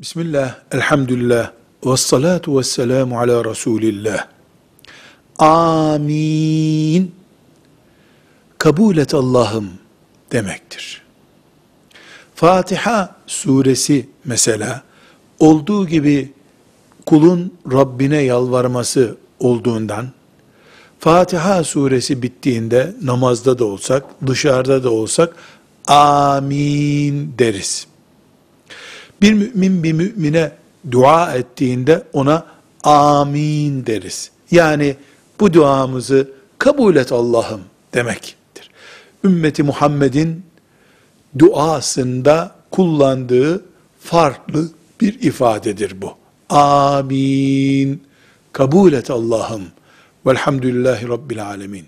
Bismillah, elhamdülillah, ve salatu ve selamu ala Resulillah. Amin. Kabul et Allah'ım demektir. Fatiha suresi mesela olduğu gibi kulun Rabbine yalvarması olduğundan Fatiha suresi bittiğinde namazda da olsak, dışarıda da olsak amin deriz. Bir mümin bir mümine dua ettiğinde ona amin deriz. Yani bu duamızı kabul et Allah'ım demektir. Ümmeti Muhammed'in duasında kullandığı farklı bir ifadedir bu. Amin. Kabul et Allah'ım. Velhamdülillahi Rabbil Alemin.